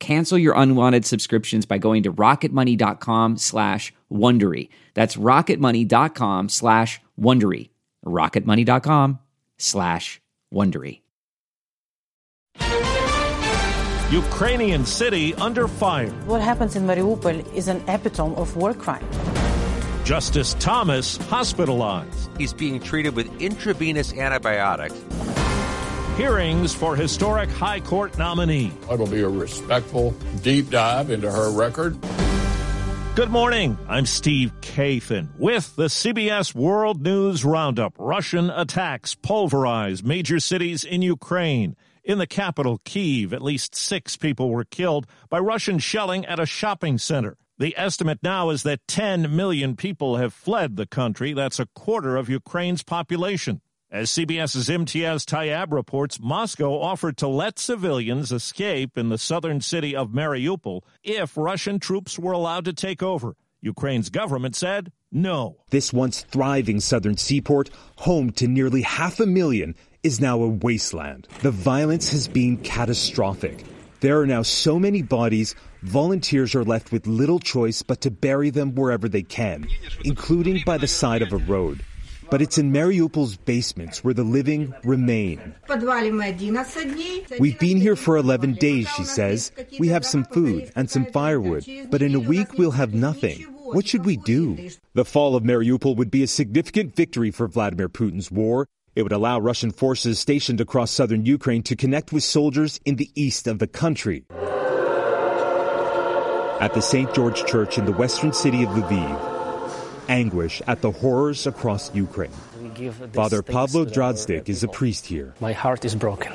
Cancel your unwanted subscriptions by going to rocketmoney.com slash Wondery. That's rocketmoney.com slash Wondery. rocketmoney.com slash Wondery. Ukrainian city under fire. What happens in Mariupol is an epitome of war crime. Justice Thomas hospitalized. He's being treated with intravenous antibiotics. Hearings for historic High Court nominee. It'll be a respectful deep dive into her record. Good morning. I'm Steve Kathan with the CBS World News Roundup. Russian attacks pulverize major cities in Ukraine. In the capital, Kiev, at least six people were killed by Russian shelling at a shopping center. The estimate now is that 10 million people have fled the country. That's a quarter of Ukraine's population. As CBS's Imtiaz Tyab reports, Moscow offered to let civilians escape in the southern city of Mariupol if Russian troops were allowed to take over. Ukraine's government said no. This once thriving southern seaport, home to nearly half a million, is now a wasteland. The violence has been catastrophic. There are now so many bodies, volunteers are left with little choice but to bury them wherever they can, including by the side of a road. But it's in Mariupol's basements where the living remain. We've been here for 11 days, she says. We have some food and some firewood, but in a week we'll have nothing. What should we do? The fall of Mariupol would be a significant victory for Vladimir Putin's war. It would allow Russian forces stationed across southern Ukraine to connect with soldiers in the east of the country. At the St. George Church in the western city of Lviv, anguish at the horrors across Ukraine. Father Pavlo Dradsdik is a priest here. My heart is broken.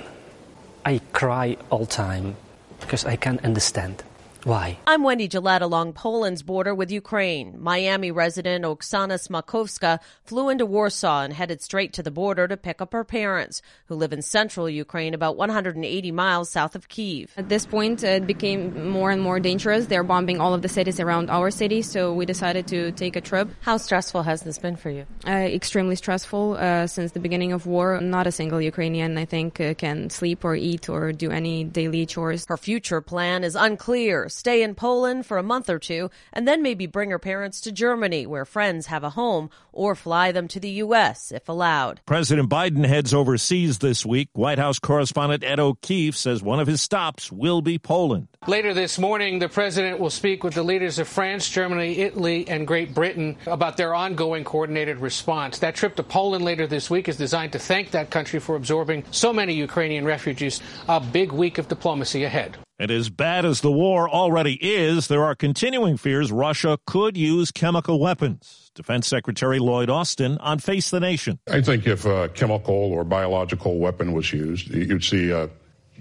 I cry all time because I can't understand. Why? I'm Wendy Gillette along Poland's border with Ukraine. Miami resident Oksana Smakowska flew into Warsaw and headed straight to the border to pick up her parents, who live in central Ukraine about 180 miles south of Kiev. At this point, it became more and more dangerous. They're bombing all of the cities around our city, so we decided to take a trip. How stressful has this been for you? Uh, extremely stressful. Uh, since the beginning of war, not a single Ukrainian, I think, uh, can sleep or eat or do any daily chores. Her future plan is unclear stay in Poland for a month or two, and then maybe bring her parents to Germany, where friends have a home, or fly them to the U.S. if allowed. President Biden heads overseas this week. White House correspondent Ed O'Keefe says one of his stops will be Poland. Later this morning, the president will speak with the leaders of France, Germany, Italy, and Great Britain about their ongoing coordinated response. That trip to Poland later this week is designed to thank that country for absorbing so many Ukrainian refugees. A big week of diplomacy ahead. And as bad as the war already is, there are continuing fears Russia could use chemical weapons. Defense Secretary Lloyd Austin on Face the Nation. I think if a chemical or biological weapon was used, you'd see a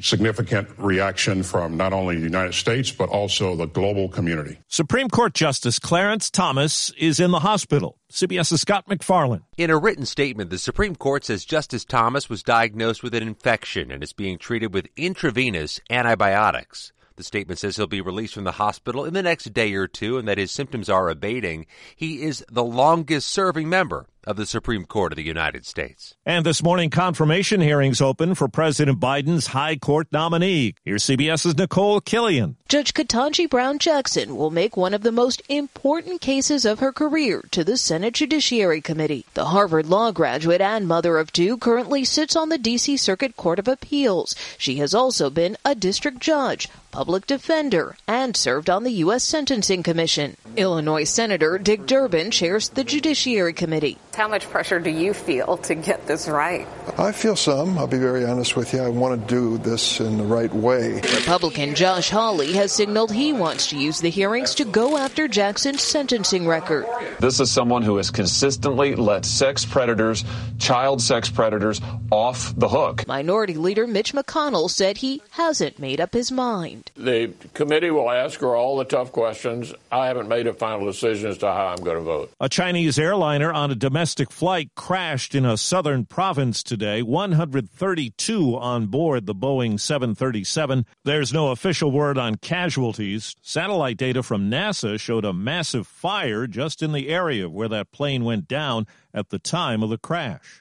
significant reaction from not only the United States, but also the global community. Supreme Court Justice Clarence Thomas is in the hospital. CBS's Scott MacFarlane. In a written statement, the Supreme Court says Justice Thomas was diagnosed with an infection and is being treated with intravenous antibiotics. The statement says he'll be released from the hospital in the next day or two and that his symptoms are abating. He is the longest serving member of the Supreme Court of the United States. And this morning, confirmation hearings open for President Biden's High Court nominee. Here's CBS's Nikole Killion. Judge Ketanji Brown Jackson will make one of the most important cases of her career to the Senate Judiciary Committee. The Harvard Law graduate and mother of two currently sits on the D.C. Circuit Court of Appeals. She has also been a district judge. Public defender, and served on the U.S. Sentencing Commission. Illinois Senator Dick Durbin chairs the Judiciary Committee. How much pressure do you feel to get this right? I feel some. I'll be very honest with you. I want to do this in the right way. Republican Josh Hawley has signaled he wants to use the hearings to go after Jackson's sentencing record. This is someone who has consistently let sex predators, child sex predators, off the hook. Minority Leader Mitch McConnell said he hasn't made up his mind. The committee will ask her all the tough questions. I haven't made a final decision as to how I'm going to vote. A Chinese airliner on a domestic flight crashed in a southern province today. 132 on board the Boeing 737. There's no official word on casualties. Satellite data from NASA showed a massive fire just in the area where that plane went down at the time of the crash.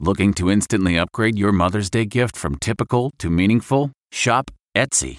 Looking to instantly upgrade your Mother's Day gift from typical to meaningful? Shop Etsy.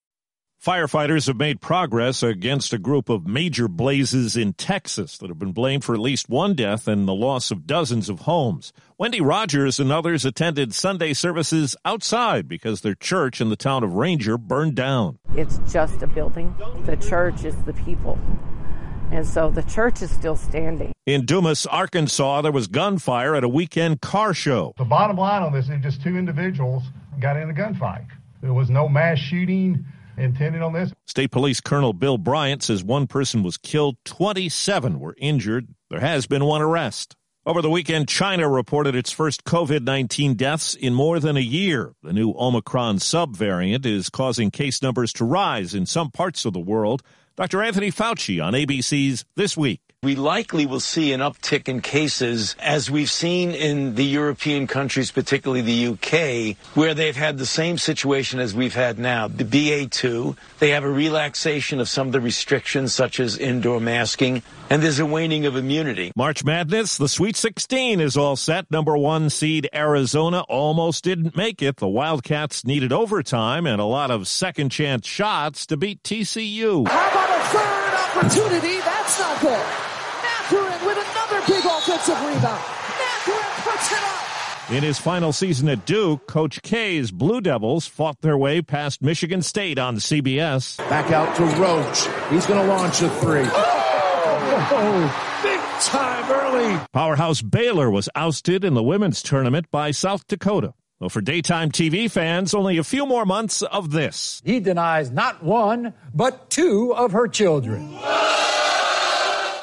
Firefighters have made progress against a group of major blazes in Texas that have been blamed for at least one death and the loss of dozens of homes. Wendy Rogers and others attended Sunday services outside because their church in the town of Ranger burned down. It's just a building. The church is the people. And so the church is still standing. In Dumas, Arkansas, there was gunfire at a weekend car show. The bottom line on this is just two individuals got in a gunfight. There was no mass shooting intended on this. State Police Colonel Bill Bryant says one person was killed, 27 were injured. There has been one arrest. Over the weekend, China reported its first COVID 19 deaths in more than a year. The new Omicron subvariant is causing case numbers to rise in some parts of the world. Dr. Anthony Fauci on ABC's This Week. We likely will see an uptick in cases as we've seen in the European countries, particularly the UK, where they've had the same situation as we've had now. The BA2, they have a relaxation of some of the restrictions such as indoor masking, and there's a waning of immunity. March Madness, the Sweet 16 is all set. Number one seed Arizona almost didn't make it. The Wildcats needed overtime and a lot of second chance shots to beat TCU. How about a third opportunity? That's not good. Mathurin with another big offensive rebound. Mathurin puts it up. In his final season at Duke, Coach K's Blue Devils fought their way past Michigan State on CBS. Back out to Roach. He's going to launch a three. Oh! oh, big time early. Powerhouse Baylor was ousted in the women's tournament by South Dakota. Well, for daytime TV fans, only a few more months of this. He denies not one, but two of her children.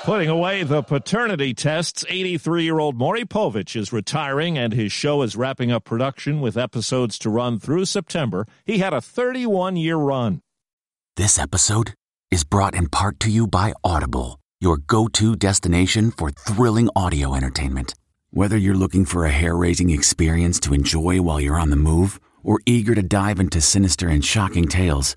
Putting away the paternity tests, 83 year old Maury Povich is retiring and his show is wrapping up production with episodes to run through September. He had a 31 year run. This episode is brought in part to you by Audible, your go to destination for thrilling audio entertainment. Whether you're looking for a hair raising experience to enjoy while you're on the move or eager to dive into sinister and shocking tales,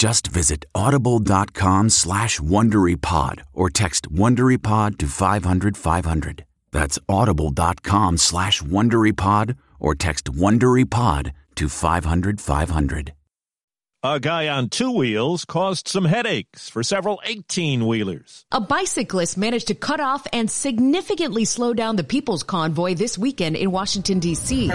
Just visit audible.com slash WonderyPod or text WonderyPod to 500, 500. That's audible.com slash WonderyPod or text WonderyPod to 500, 500. A guy on two wheels caused some headaches for several 18 wheelers. A bicyclist managed to cut off and significantly slow down the People's Convoy this weekend in Washington, D.C.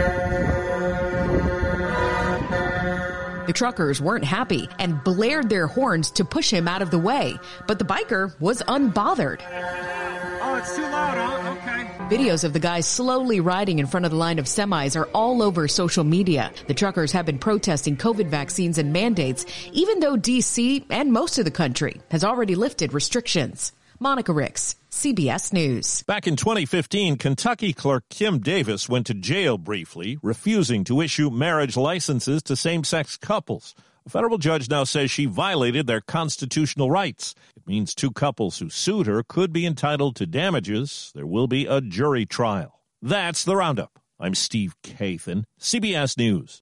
The truckers weren't happy and blared their horns to push him out of the way, but the biker was unbothered. Oh, it's too loud, huh? Okay. Videos of the guys slowly riding in front of the line of semis are all over social media. The truckers have been protesting COVID vaccines and mandates, even though DC and most of the country has already lifted restrictions. Monica Ricks, CBS News. Back in 2015, Kentucky clerk Kim Davis went to jail briefly, refusing to issue marriage licenses to same sex couples. A federal judge now says she violated their constitutional rights. It means two couples who sued her could be entitled to damages. There will be a jury trial. That's the roundup. I'm Steve Kathan, CBS News.